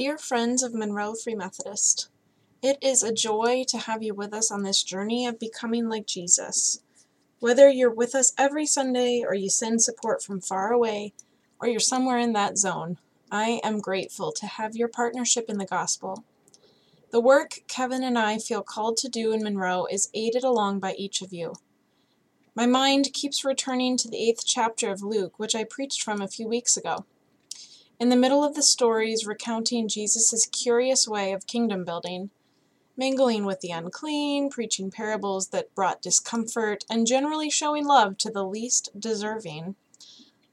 Dear friends of Monroe Free Methodist, it is a joy to have you with us on this journey of becoming like Jesus. Whether you're with us every Sunday or you send support from far away or you're somewhere in that zone, I am grateful to have your partnership in the gospel. The work Kevin and I feel called to do in Monroe is aided along by each of you. My mind keeps returning to the eighth chapter of Luke, which I preached from a few weeks ago. In the middle of the stories recounting Jesus' curious way of kingdom building, mingling with the unclean, preaching parables that brought discomfort, and generally showing love to the least deserving,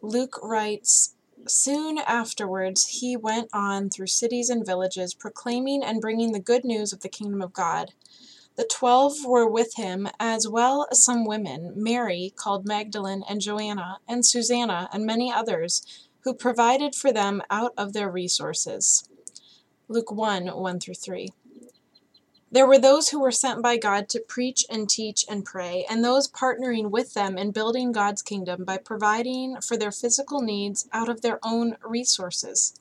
Luke writes Soon afterwards he went on through cities and villages, proclaiming and bringing the good news of the kingdom of God. The twelve were with him, as well as some women, Mary, called Magdalene, and Joanna, and Susanna, and many others who provided for them out of their resources. Luke 1 1 through 3. There were those who were sent by God to preach and teach and pray, and those partnering with them in building God's kingdom by providing for their physical needs out of their own resources.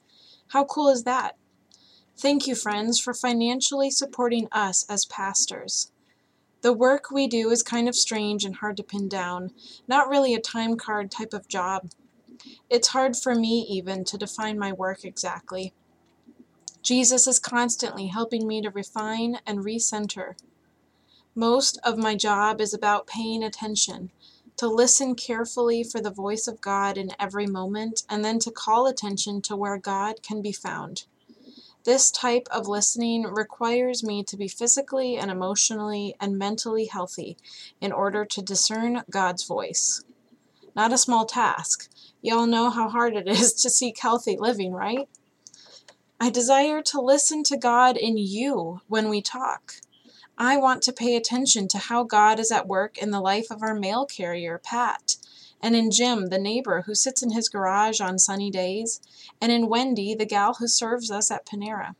How cool is that? Thank you, friends, for financially supporting us as pastors. The work we do is kind of strange and hard to pin down, not really a time card type of job. It's hard for me even to define my work exactly. Jesus is constantly helping me to refine and recenter. Most of my job is about paying attention, to listen carefully for the voice of God in every moment, and then to call attention to where God can be found. This type of listening requires me to be physically and emotionally and mentally healthy in order to discern God's voice. Not a small task, Y'all know how hard it is to seek healthy living, right? I desire to listen to God in you when we talk. I want to pay attention to how God is at work in the life of our mail carrier, Pat, and in Jim, the neighbor who sits in his garage on sunny days, and in Wendy, the gal who serves us at Panera.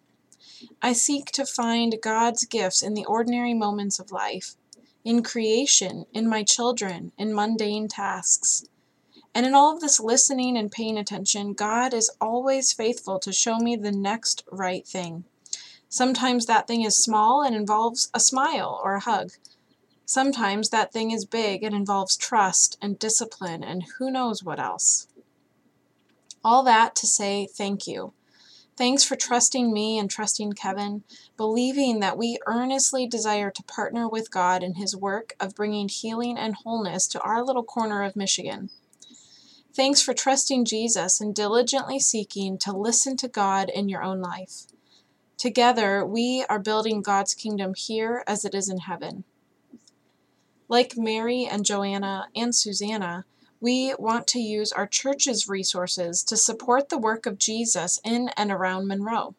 I seek to find God's gifts in the ordinary moments of life, in creation, in my children, in mundane tasks. And in all of this listening and paying attention, God is always faithful to show me the next right thing. Sometimes that thing is small and involves a smile or a hug. Sometimes that thing is big and involves trust and discipline and who knows what else. All that to say thank you. Thanks for trusting me and trusting Kevin, believing that we earnestly desire to partner with God in His work of bringing healing and wholeness to our little corner of Michigan. Thanks for trusting Jesus and diligently seeking to listen to God in your own life. Together, we are building God's kingdom here as it is in heaven. Like Mary and Joanna and Susanna, we want to use our church's resources to support the work of Jesus in and around Monroe.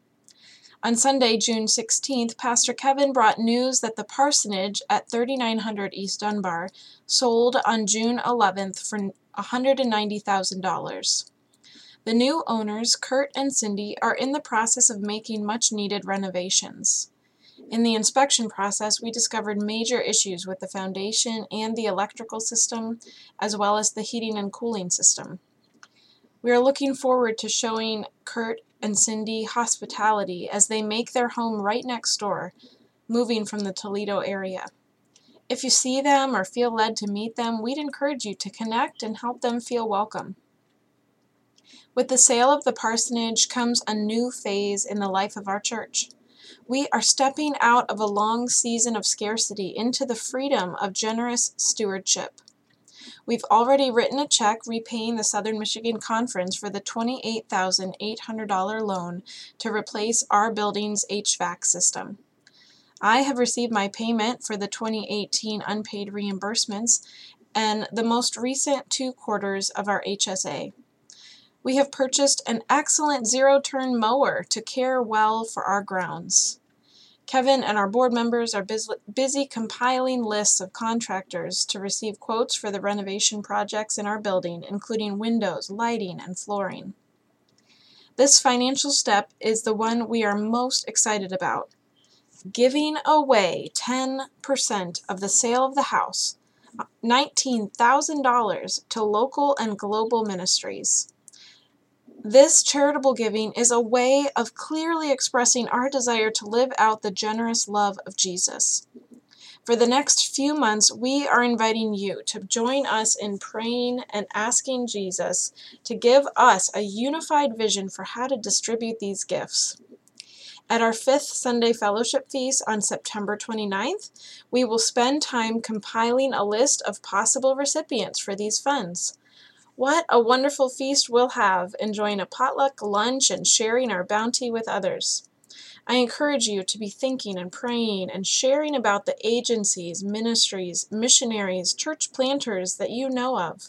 On Sunday, June 16th, Pastor Kevin brought news that the parsonage at 3900 East Dunbar sold on June 11th for $190,000. The new owners, Kurt and Cindy, are in the process of making much needed renovations. In the inspection process, we discovered major issues with the foundation and the electrical system, as well as the heating and cooling system. We are looking forward to showing Kurt and Cindy hospitality as they make their home right next door, moving from the Toledo area. If you see them or feel led to meet them, we'd encourage you to connect and help them feel welcome. With the sale of the parsonage comes a new phase in the life of our church. We are stepping out of a long season of scarcity into the freedom of generous stewardship. We've already written a check repaying the Southern Michigan Conference for the $28,800 loan to replace our building's HVAC system. I have received my payment for the 2018 unpaid reimbursements and the most recent two quarters of our HSA. We have purchased an excellent zero turn mower to care well for our grounds. Kevin and our board members are busy compiling lists of contractors to receive quotes for the renovation projects in our building, including windows, lighting, and flooring. This financial step is the one we are most excited about giving away 10% of the sale of the house, $19,000 to local and global ministries. This charitable giving is a way of clearly expressing our desire to live out the generous love of Jesus. For the next few months, we are inviting you to join us in praying and asking Jesus to give us a unified vision for how to distribute these gifts. At our fifth Sunday fellowship feast on September 29th, we will spend time compiling a list of possible recipients for these funds. What a wonderful feast we'll have, enjoying a potluck lunch and sharing our bounty with others. I encourage you to be thinking and praying and sharing about the agencies, ministries, missionaries, church planters that you know of.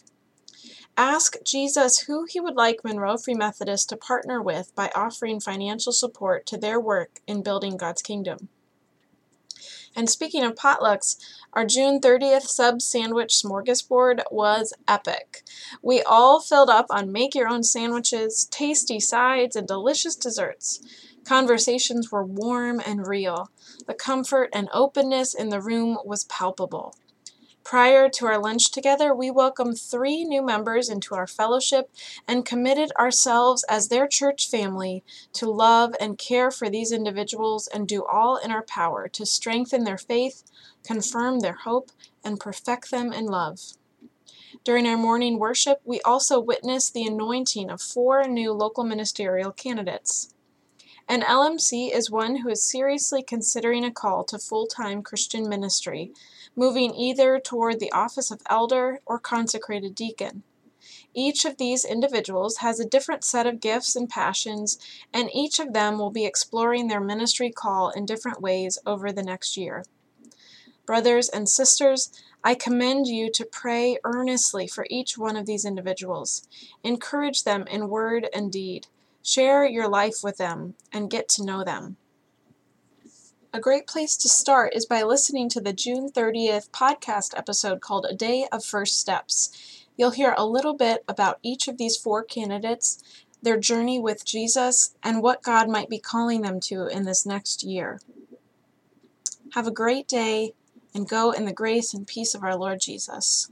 Ask Jesus who he would like Monroe Free Methodist to partner with by offering financial support to their work in building God's kingdom. And speaking of potlucks, our June 30th sub sandwich smorgasbord was epic. We all filled up on make your own sandwiches, tasty sides, and delicious desserts. Conversations were warm and real. The comfort and openness in the room was palpable. Prior to our lunch together, we welcomed three new members into our fellowship and committed ourselves as their church family to love and care for these individuals and do all in our power to strengthen their faith, confirm their hope, and perfect them in love. During our morning worship, we also witnessed the anointing of four new local ministerial candidates. An LMC is one who is seriously considering a call to full time Christian ministry, moving either toward the office of elder or consecrated deacon. Each of these individuals has a different set of gifts and passions, and each of them will be exploring their ministry call in different ways over the next year. Brothers and sisters, I commend you to pray earnestly for each one of these individuals. Encourage them in word and deed. Share your life with them and get to know them. A great place to start is by listening to the June 30th podcast episode called A Day of First Steps. You'll hear a little bit about each of these four candidates, their journey with Jesus, and what God might be calling them to in this next year. Have a great day and go in the grace and peace of our Lord Jesus.